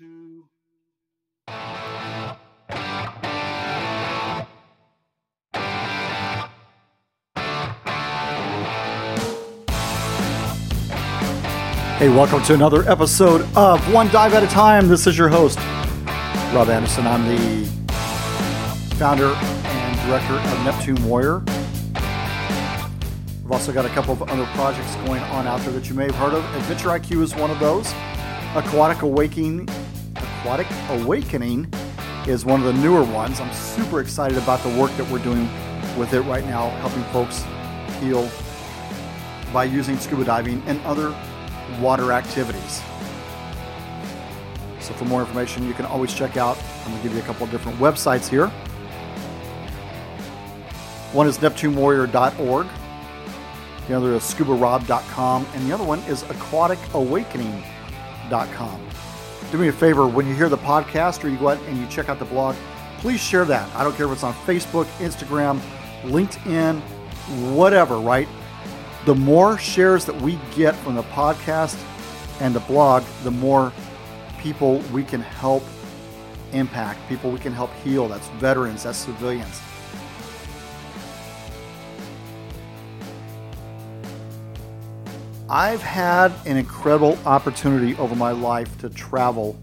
two. Hey, welcome to another episode of One Dive at a Time. This is your host, Rob Anderson. I'm the founder and director of Neptune Warrior. We've also got a couple of other projects going on out there that you may have heard of. Adventure IQ is one of those. Aquatic Awakening, Aquatic Awakening is one of the newer ones. I'm super excited about the work that we're doing with it right now, helping folks heal by using scuba diving and other water activities. So, for more information, you can always check out. I'm going to give you a couple of different websites here. One is NeptuneWarrior.org, the other is ScubaRob.com, and the other one is AquaticAwakening.com. Do me a favor when you hear the podcast or you go out and you check out the blog, please share that. I don't care if it's on Facebook, Instagram, LinkedIn, whatever, right? the more shares that we get from the podcast and the blog, the more people we can help impact, people we can help heal. That's veterans, that's civilians. I've had an incredible opportunity over my life to travel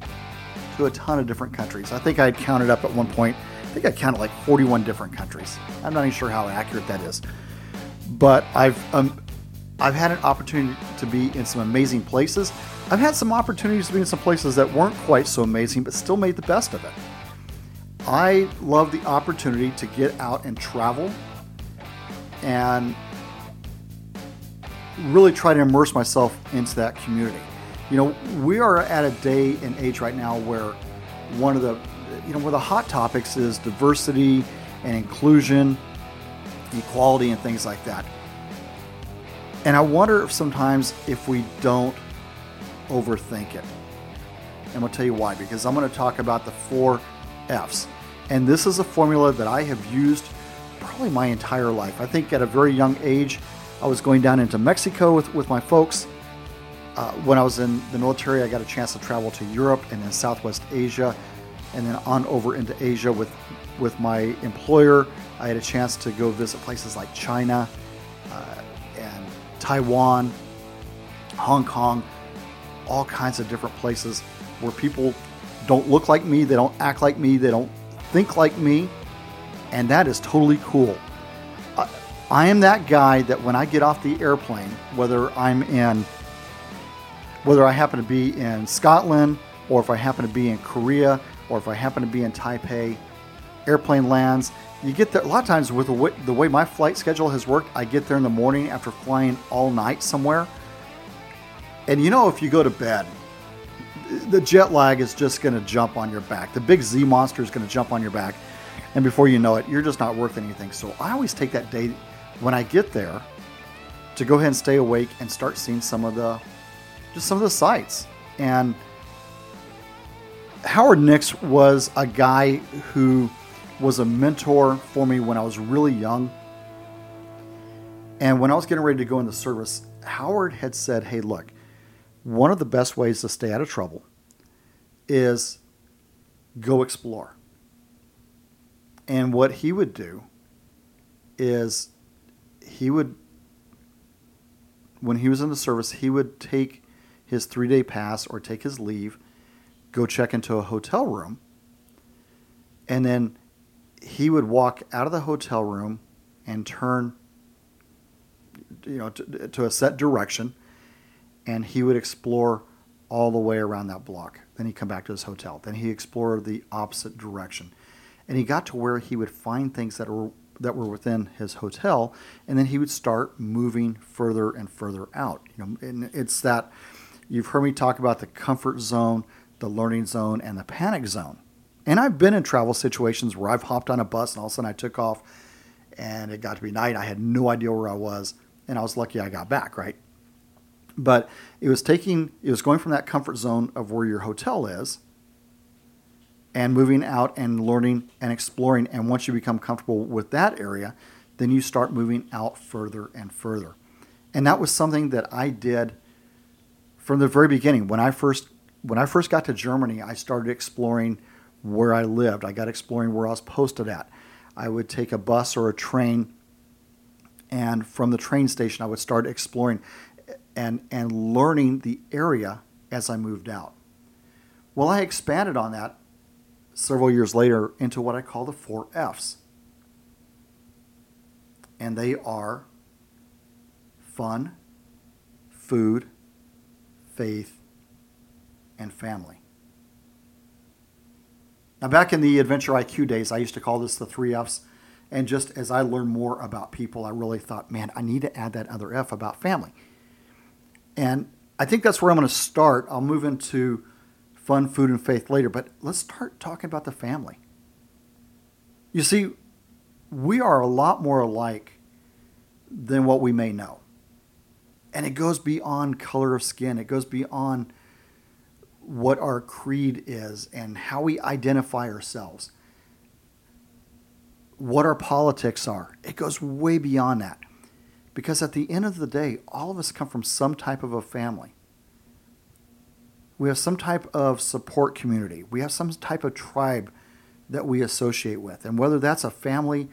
to a ton of different countries. I think I had counted up at one point, I think I counted like 41 different countries. I'm not even sure how accurate that is. But I've um, I've had an opportunity to be in some amazing places. I've had some opportunities to be in some places that weren't quite so amazing, but still made the best of it. I love the opportunity to get out and travel and really try to immerse myself into that community. You know, we are at a day and age right now where one of the you know where the hot topics is diversity and inclusion, equality and things like that. And I wonder if sometimes if we don't overthink it. And I'll tell you why, because I'm going to talk about the four F's. And this is a formula that I have used probably my entire life. I think at a very young age, I was going down into Mexico with, with my folks. Uh, when I was in the military, I got a chance to travel to Europe and then Southwest Asia, and then on over into Asia with, with my employer. I had a chance to go visit places like China, uh, and Taiwan, Hong Kong, all kinds of different places where people don't look like me, they don't act like me, they don't think like me, and that is totally cool. I, am that guy that when I get off the airplane, whether I'm in, whether I happen to be in Scotland, or if I happen to be in Korea, or if I happen to be in Taipei, airplane lands, you get there a lot of times with the way, the way my flight schedule has worked i get there in the morning after flying all night somewhere. And you know if you go to bed the jet lag is just going to jump on your back. The big z monster is going to jump on your back. And before you know it you're just not worth anything. So i always take that day when i get there to go ahead and stay awake and start seeing some of the just some of the sights and howard nix was a guy who was a mentor for me when I was really young. And when I was getting ready to go in the service, Howard had said, Hey, look, one of the best ways to stay out of trouble is go explore. And what he would do is he would, when he was in the service, he would take his three day pass or take his leave, go check into a hotel room, and then he would walk out of the hotel room and turn you know to, to, a set direction and he would explore all the way around that block. Then he'd come back to his hotel. Then he explored the opposite direction. And he got to where he would find things that were that were within his hotel and then he would start moving further and further out you know and it's that you've heard me talk about the comfort zone the learning zone and the panic zone and I've been in travel situations where I've hopped on a bus and all of a sudden I took off and it got to be night. I had no idea where I was. And I was lucky I got back, right? But it was taking, it was going from that comfort zone of where your hotel is and moving out and learning and exploring. And once you become comfortable with that area, then you start moving out further and further. And that was something that I did from the very beginning. When I first when I first got to Germany, I started exploring where I lived. I got exploring where I was posted at. I would take a bus or a train, and from the train station, I would start exploring and, and learning the area as I moved out. Well, I expanded on that several years later into what I call the four F's. And they are fun, food, faith, and family. Now, back in the Adventure IQ days, I used to call this the three F's. And just as I learned more about people, I really thought, man, I need to add that other F about family. And I think that's where I'm going to start. I'll move into fun, food, and faith later, but let's start talking about the family. You see, we are a lot more alike than what we may know. And it goes beyond color of skin, it goes beyond what our creed is and how we identify ourselves, what our politics are. It goes way beyond that. Because at the end of the day, all of us come from some type of a family. We have some type of support community. We have some type of tribe that we associate with. And whether that's a family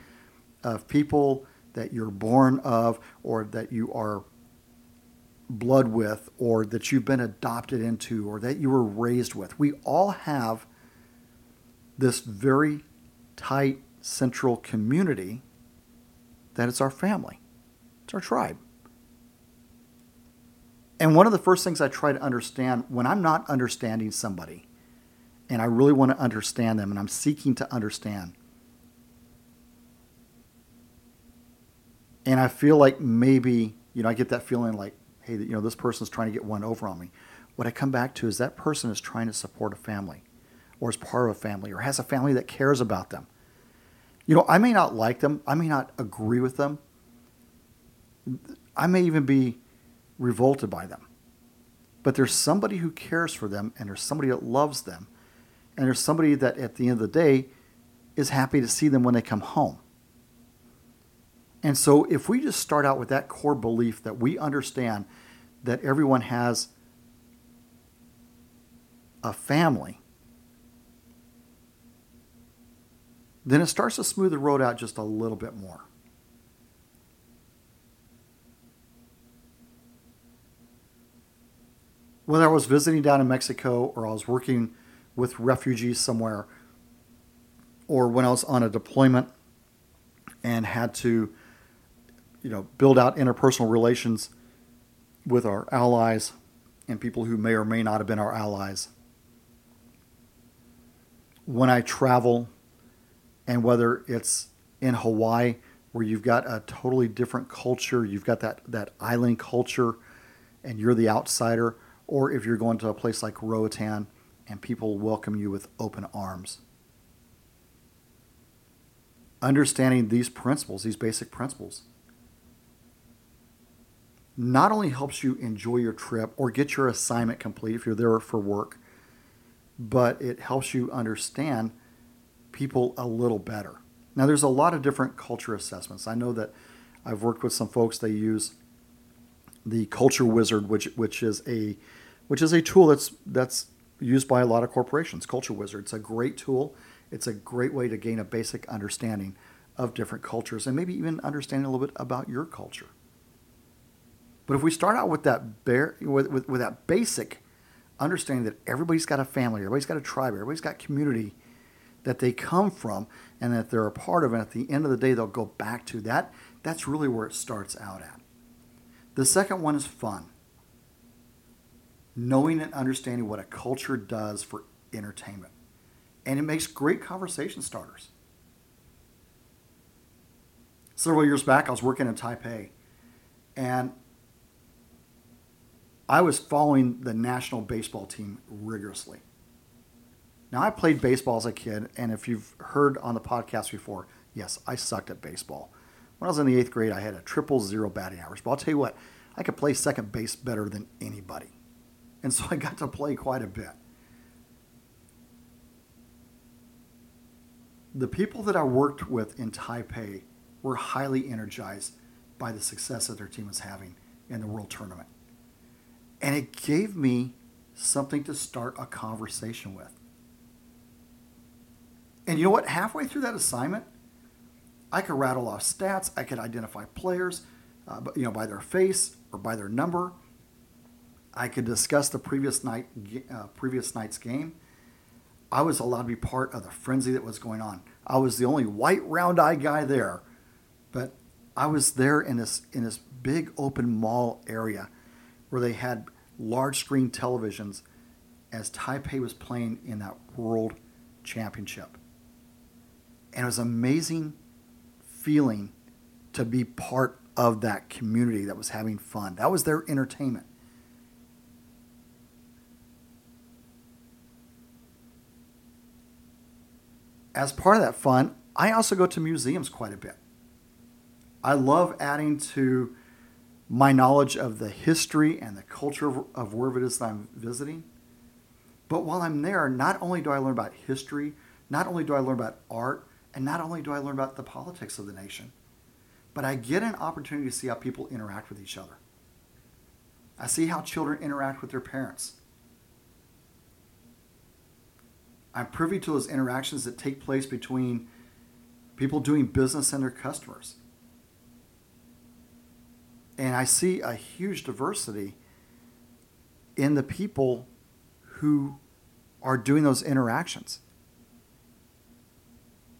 of people that you're born of or that you are blood with or that you've been adopted into or that you were raised with. We all have this very tight central community that is our family. It's our tribe. And one of the first things I try to understand when I'm not understanding somebody and I really want to understand them and I'm seeking to understand, and I feel like maybe, you know, I get that feeling like, hey, you know, this person's trying to get one over on me. What I come back to is that person is trying to support a family or is part of a family or has a family that cares about them. You know, I may not like them, I may not agree with them, I may even be revolted by them. But there's somebody who cares for them and there's somebody that loves them. And there's somebody that at the end of the day is happy to see them when they come home. And so, if we just start out with that core belief that we understand that everyone has a family, then it starts to smooth the road out just a little bit more. Whether I was visiting down in Mexico or I was working with refugees somewhere, or when I was on a deployment and had to you know, build out interpersonal relations with our allies and people who may or may not have been our allies. When I travel, and whether it's in Hawaii, where you've got a totally different culture, you've got that, that island culture, and you're the outsider, or if you're going to a place like Roatan and people welcome you with open arms. Understanding these principles, these basic principles, not only helps you enjoy your trip or get your assignment complete if you're there for work, but it helps you understand people a little better. Now, there's a lot of different culture assessments. I know that I've worked with some folks. They use the Culture Wizard, which which is a which is a tool that's that's used by a lot of corporations. Culture Wizard. It's a great tool. It's a great way to gain a basic understanding of different cultures and maybe even understanding a little bit about your culture. But if we start out with that bare, with, with, with that basic understanding that everybody's got a family, everybody's got a tribe, everybody's got community that they come from and that they're a part of, and at the end of the day they'll go back to that. That's really where it starts out at. The second one is fun. Knowing and understanding what a culture does for entertainment. And it makes great conversation starters. Several years back, I was working in Taipei, and I was following the national baseball team rigorously. Now, I played baseball as a kid, and if you've heard on the podcast before, yes, I sucked at baseball. When I was in the eighth grade, I had a triple zero batting average. But I'll tell you what, I could play second base better than anybody. And so I got to play quite a bit. The people that I worked with in Taipei were highly energized by the success that their team was having in the World Tournament. And it gave me something to start a conversation with. And you know what? Halfway through that assignment, I could rattle off stats. I could identify players, uh, you know, by their face or by their number. I could discuss the previous night, uh, previous night's game. I was allowed to be part of the frenzy that was going on. I was the only white round eye guy there, but I was there in this in this big open mall area where they had large screen televisions as Taipei was playing in that World Championship. And it was an amazing feeling to be part of that community that was having fun. That was their entertainment. As part of that fun, I also go to museums quite a bit. I love adding to my knowledge of the history and the culture of, of wherever it is that I'm visiting. But while I'm there, not only do I learn about history, not only do I learn about art, and not only do I learn about the politics of the nation, but I get an opportunity to see how people interact with each other. I see how children interact with their parents. I'm privy to those interactions that take place between people doing business and their customers. And I see a huge diversity in the people who are doing those interactions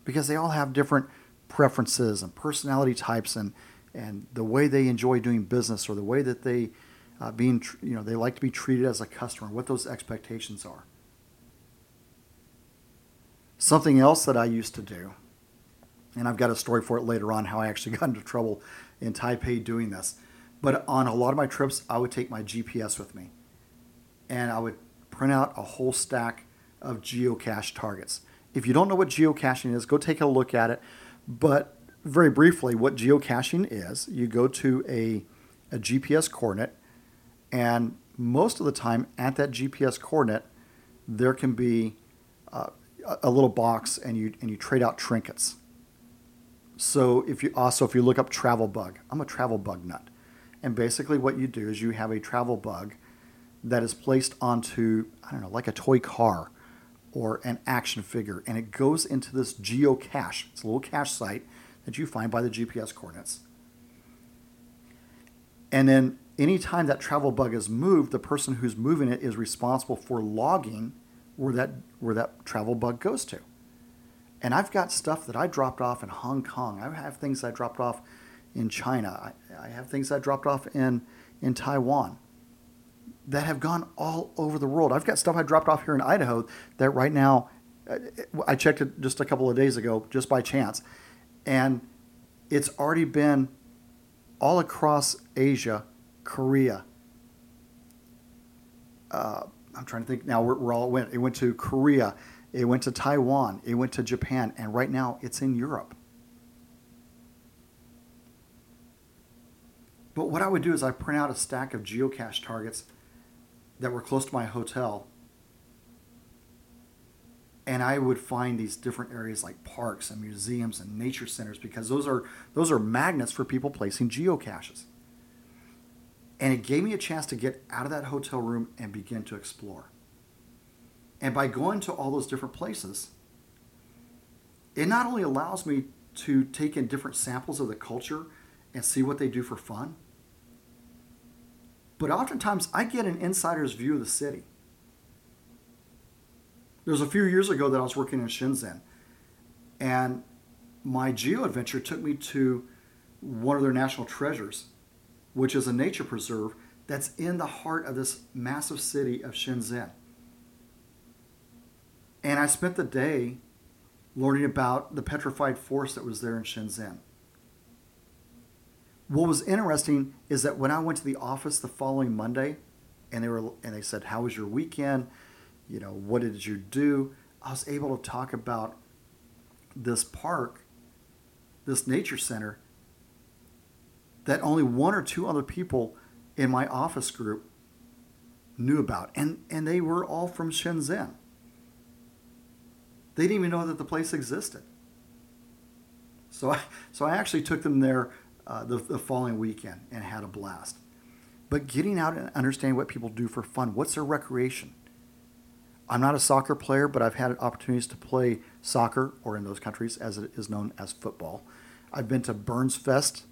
because they all have different preferences and personality types and and the way they enjoy doing business or the way that they uh, being you know they like to be treated as a customer what those expectations are something else that i used to do and i've got a story for it later on how i actually got into trouble in taipei doing this but on a lot of my trips i would take my gps with me and i would print out a whole stack of geocache targets if you don't know what geocaching is, go take a look at it. But very briefly, what geocaching is, you go to a, a GPS coordinate, and most of the time at that GPS coordinate, there can be uh, a little box, and you and you trade out trinkets. So if you also if you look up travel bug, I'm a travel bug nut, and basically what you do is you have a travel bug that is placed onto I don't know like a toy car or an action figure, and it goes into this geocache. It's a little cache site that you find by the GPS coordinates. And then anytime that travel bug is moved, the person who's moving it is responsible for logging where that where that travel bug goes to. And I've got stuff that I dropped off in Hong Kong. I have things I dropped off in China. I, I have things I dropped off in in Taiwan that have gone all over the world. I've got stuff I dropped off here in Idaho that right now, uh, I checked it just a couple of days ago, just by chance, and it's already been all across Asia, Korea. Uh, I'm trying to think now where, where all it went. It went to Korea, it went to Taiwan, it went to Japan, and right now it's in Europe. But what I would do is I print out a stack of geocache targets that were close to my hotel. And I would find these different areas like parks and museums and nature centers because those are those are magnets for people placing geocaches. And it gave me a chance to get out of that hotel room and begin to explore. And by going to all those different places, it not only allows me to take in different samples of the culture and see what they do for fun, but oftentimes I get an insider's view of the city. There was a few years ago that I was working in Shenzhen, and my geo adventure took me to one of their national treasures, which is a nature preserve that's in the heart of this massive city of Shenzhen. And I spent the day learning about the petrified forest that was there in Shenzhen what was interesting is that when I went to the office the following Monday, and they were and they said, "How was your weekend? You know, what did you do?" I was able to talk about this park, this nature center, that only one or two other people in my office group knew about, and and they were all from Shenzhen. They didn't even know that the place existed. So I, so I actually took them there uh, the, the following weekend and had a blast. but getting out and understanding what people do for fun. What's their recreation? I'm not a soccer player, but I've had opportunities to play soccer, or in those countries, as it is known as football. I've been to Burns Fest,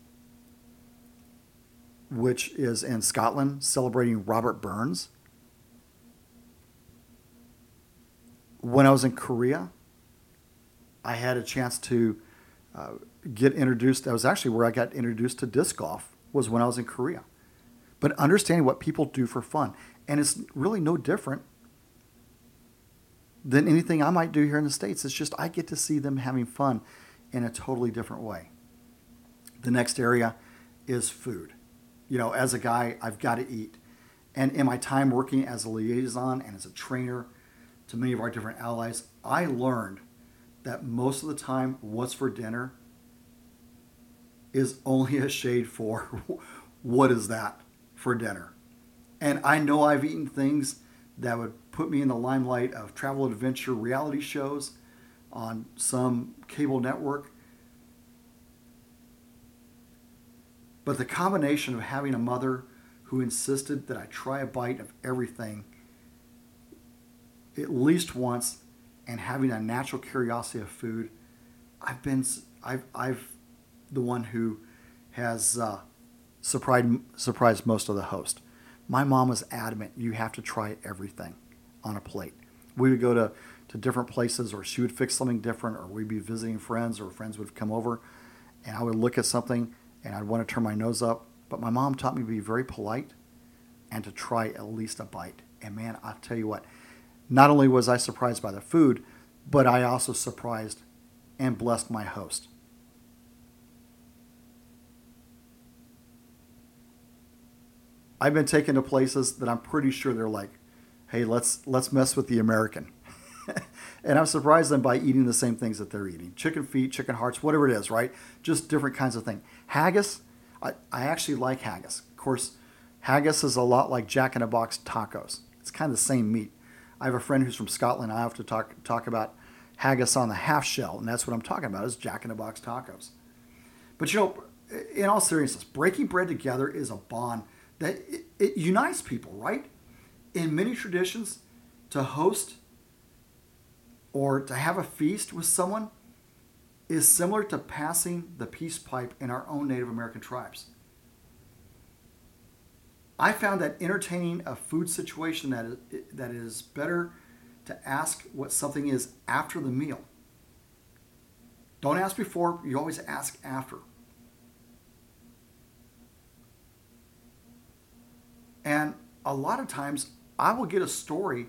which is in Scotland, celebrating Robert Burns. When I was in Korea, I had a chance to uh, get introduced. That was actually where I got introduced to disc golf. Was when I was in Korea. But understanding what people do for fun, and it's really no different than anything I might do here in the states. It's just I get to see them having fun in a totally different way. The next area is food. You know, as a guy, I've got to eat. And in my time working as a liaison and as a trainer to many of our different allies, I learned that most of the time, what's for dinner is only a shade for what is that for dinner. And I know I've eaten things that would put me in the limelight of travel adventure reality shows on some cable network. But the combination of having a mother who insisted that I try a bite of everything at least once and having a natural curiosity of food, I've been I've I've the one who has uh, surprised surprised most of the host. My mom was adamant you have to try everything on a plate. We would go to, to different places, or she would fix something different, or we'd be visiting friends, or friends would come over, and I would look at something and I'd want to turn my nose up. But my mom taught me to be very polite and to try at least a bite. And man, I'll tell you what, not only was I surprised by the food, but I also surprised and blessed my host. I've been taken to places that I'm pretty sure they're like, hey, let's let's mess with the American. And I'm surprised them by eating the same things that they're eating. Chicken feet, chicken hearts, whatever it is, right? Just different kinds of thing. Haggis, I, I actually like haggis. Of course, haggis is a lot like Jack in the Box tacos. It's kind of the same meat. I have a friend who's from Scotland. I have to talk talk about haggis on the half shell, and that's what I'm talking about is Jack in the Box tacos. But you know, in all seriousness, breaking bread together is a bond that it, it unites people, right? in many traditions, to host or to have a feast with someone is similar to passing the peace pipe in our own Native American tribes. I found that entertaining a food situation that is, that is better to ask what something is after the meal. Don't ask before, you always ask after. And a lot of times I will get a story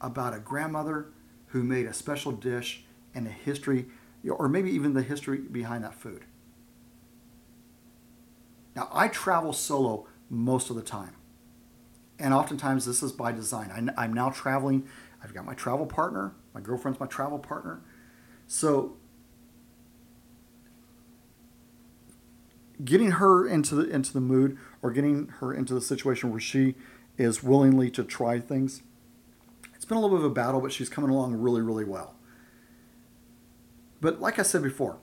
about a grandmother who made a special dish and the history, or maybe even the history behind that food. Now, I travel solo most of the time. And oftentimes this is by design. I, am now traveling. I've got my travel partner. My girlfriend's my travel partner. So getting her into the into the mood or getting her into the situation where she is willingly to try things. Been a little bit of a battle, but she's coming along really, really well. But like I said before,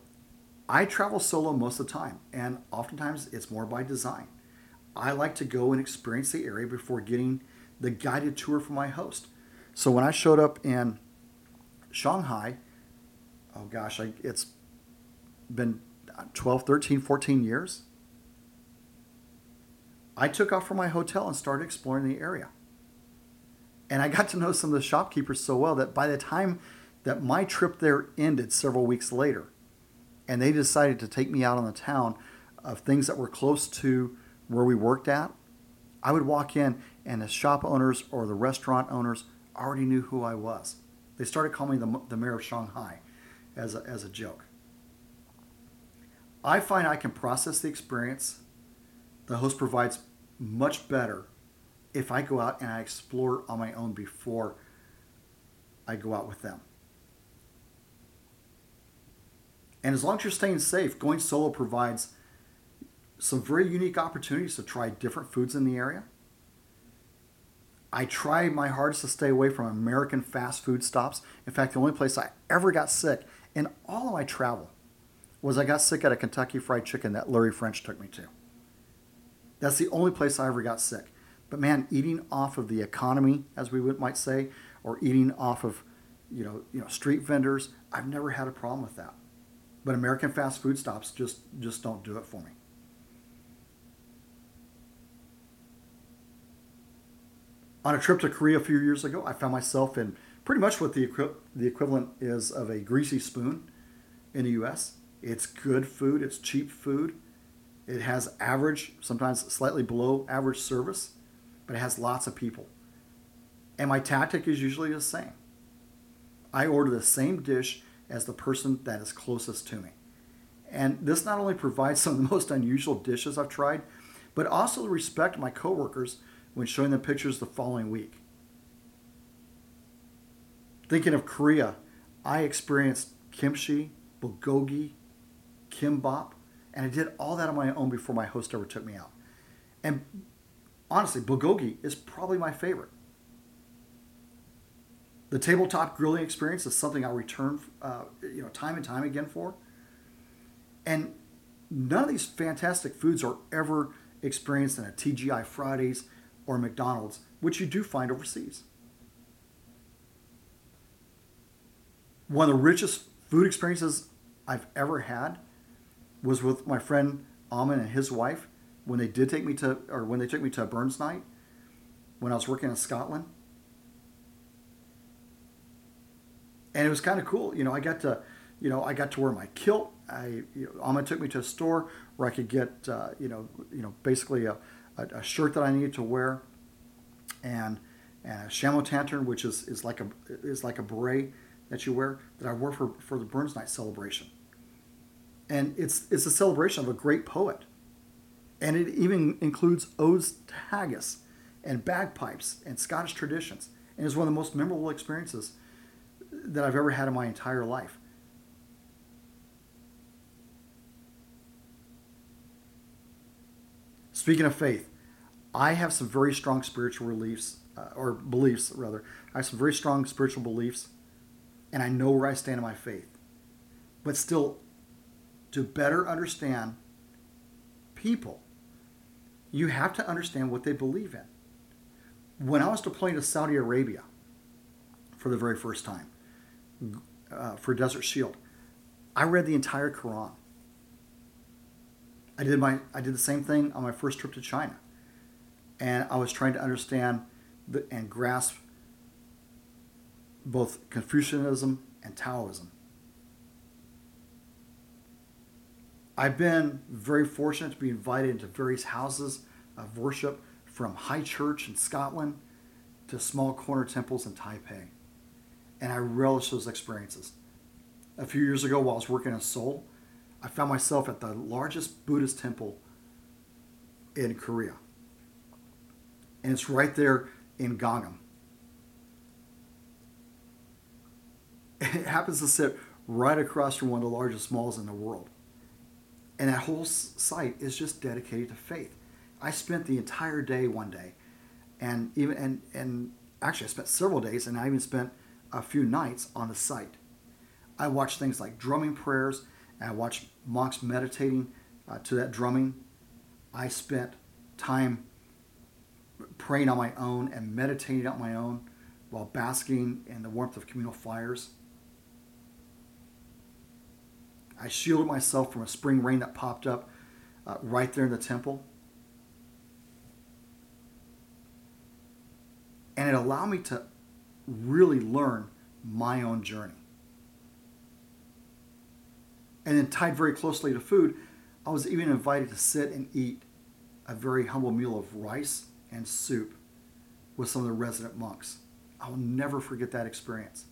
I travel solo most of the time, and oftentimes it's more by design. I like to go and experience the area before getting the guided tour from my host. So when I showed up in Shanghai, oh gosh, I, it's been 12, 13, 14 years. I took off from my hotel and started exploring the area. And I got to know some of the shopkeepers so well that by the time that my trip there ended several weeks later, and they decided to take me out on the town of things that were close to where we worked at, I would walk in and the shop owners or the restaurant owners already knew who I was. They started calling me the, the mayor of Shanghai as a, as a joke. I find I can process the experience the host provides much better if I go out and I explore on my own before I go out with them. And as long as you're staying safe, going solo provides some very unique opportunities to try different foods in the area. I try my hardest to stay away from American fast food stops. In fact, the only place I ever got sick in all of my travel was I got sick at a Kentucky Fried Chicken that Larry French took me to. That's the only place I ever got sick. But man, eating off of the economy, as we might say, or eating off of, you know, you know, street vendors, I've never had a problem with that. But American fast food stops just just don't do it for me. On a trip to Korea a few years ago, I found myself in pretty much what the, equi- the equivalent is of a greasy spoon in the U.S. It's good food, it's cheap food, it has average, sometimes slightly below average service, but it has lots of people. And my tactic is usually the same. I order the same dish as the person that is closest to me. And this not only provides some of the most unusual dishes I've tried, but also respect my coworkers when showing them pictures the following week. Thinking of Korea, I experienced kimchi, bulgogi, kimbap, and I did all that on my own before my host ever took me out. And honestly, bulgogi is probably my favorite. The tabletop grilling experience is something I'll return, uh, you know, time and time again for. And none of these fantastic foods are ever experienced in a TGI Fridays or McDonald's, which you do find overseas. One of the richest food experiences I've ever had was with my friend Amon and his wife when they did take me to, or when they took me to a Burns night when I was working in Scotland. And it was kind of cool. You know, I got to, you know, I got to wear my kilt. I, you know, Amon took me to a store where I could get, uh, you know, you know, basically a, a, a, shirt that I needed to wear, and, and a chameau lantern, which is, is like a is like a beret that you wear that I wore for, for the Burns Night celebration and it's it's a celebration of a great poet, and it even includes odes to haggis, and bagpipes and Scottish traditions, and it's one of the most memorable experiences that I've ever had in my entire life. Speaking of faith, I have some very strong spiritual beliefs, uh, or beliefs rather. I have some very strong spiritual beliefs, and I know where I stand in my faith. But still, to better understand people, you have to understand what they believe in. When I was deploying to Saudi Arabia for the very first time uh, for Desert Shield, I read the entire Quran. I did my I did the same thing on my first trip to China, and I was trying to understand the, and grasp both Confucianism and Taoism. I've been very fortunate to be invited into various houses of worship from high church in Scotland to small corner temples in Taipei. And I relish those experiences. A few years ago, while I was working in Seoul, I found myself at the largest Buddhist temple in Korea. And it's right there in Gangnam. It happens to sit right across from one of the largest malls in the world. And that whole site is just dedicated to faith. I spent the entire day one day, and even and and actually I spent several days, and I even spent a few nights on the site. I watched things like drumming prayers, and I watched monks meditating uh, to that drumming. I spent time praying on my own and meditating on my own while basking in the warmth of communal fires. I shielded myself from a spring rain that popped up uh, right there in the temple. And it allowed me to really learn my own journey. And then, tied very closely to food, I was even invited to sit and eat a very humble meal of rice and soup with some of the resident monks. I will never forget that experience.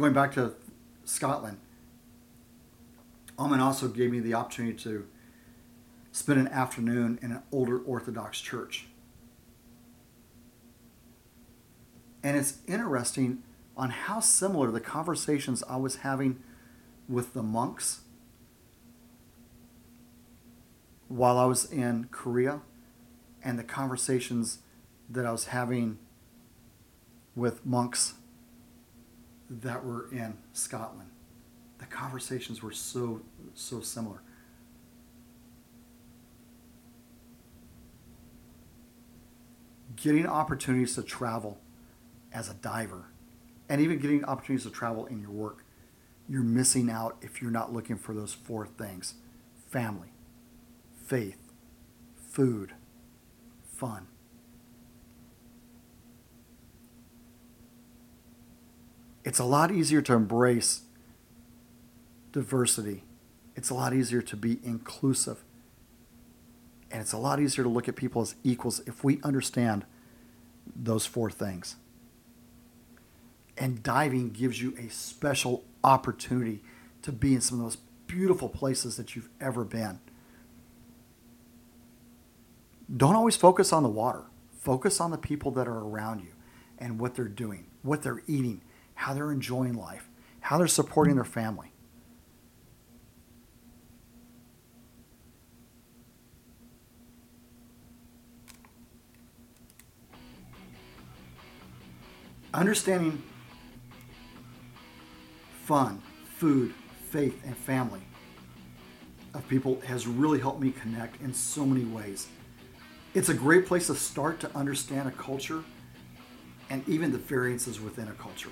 Going back to Scotland, Amon also gave me the opportunity to spend an afternoon in an older Orthodox church. And it's interesting on how similar the conversations I was having with the monks while I was in Korea and the conversations that I was having with monks that were in Scotland. the conversations were so so similar. Getting opportunities to travel as a diver and even getting opportunities to travel in your work, you're missing out if you're not looking for those four things family, faith, food, fun. It's a lot easier to embrace diversity. It's a lot easier to be inclusive. And it's a lot easier to look at people as equals if we understand those four things. And diving gives you a special opportunity to be in some of those beautiful places that you've ever been. Don't always focus on the water. Focus on the people that are around you and what they're doing, what they're eating, how they're enjoying life, how they're supporting their family. Understanding fun, food, faith, and family of people has really helped me connect in so many ways. It's a great place to start to understand a culture and even the variances within a culture.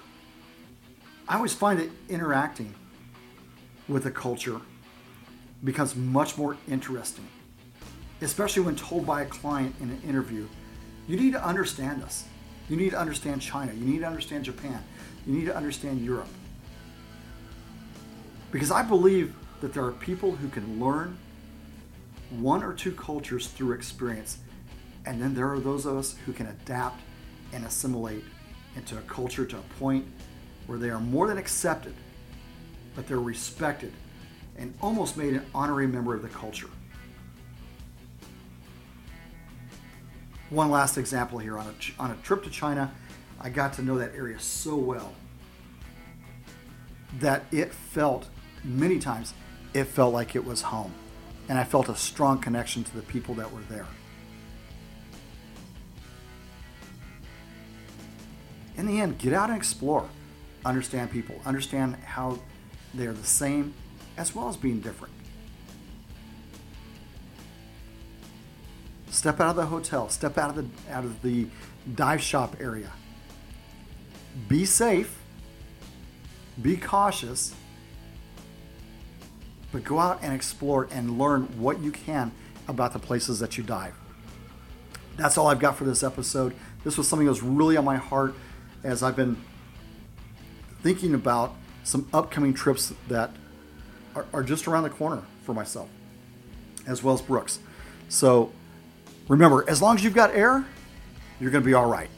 I always find that interacting with a culture becomes much more interesting, especially when told by a client in an interview, you need to understand us. You need to understand China. You need to understand Japan. You need to understand Europe. Because I believe that there are people who can learn one or two cultures through experience, and then there are those of us who can adapt and assimilate into a culture to a point where they are more than accepted, but they're respected and almost made an honorary member of the culture. One last example here on a, on a trip to China, I got to know that area so well that it felt many times it felt like it was home. And I felt a strong connection to the people that were there. In the end, get out and explore. Understand people, understand how they are the same as well as being different. Step out of the hotel, step out of the out of the dive shop area. Be safe, be cautious, but go out and explore and learn what you can about the places that you dive. That's all I've got for this episode. This was something that was really on my heart as I've been thinking about some upcoming trips that are, are just around the corner for myself, as well as Brooks. So remember, as long as you've got air, you're going to be all right.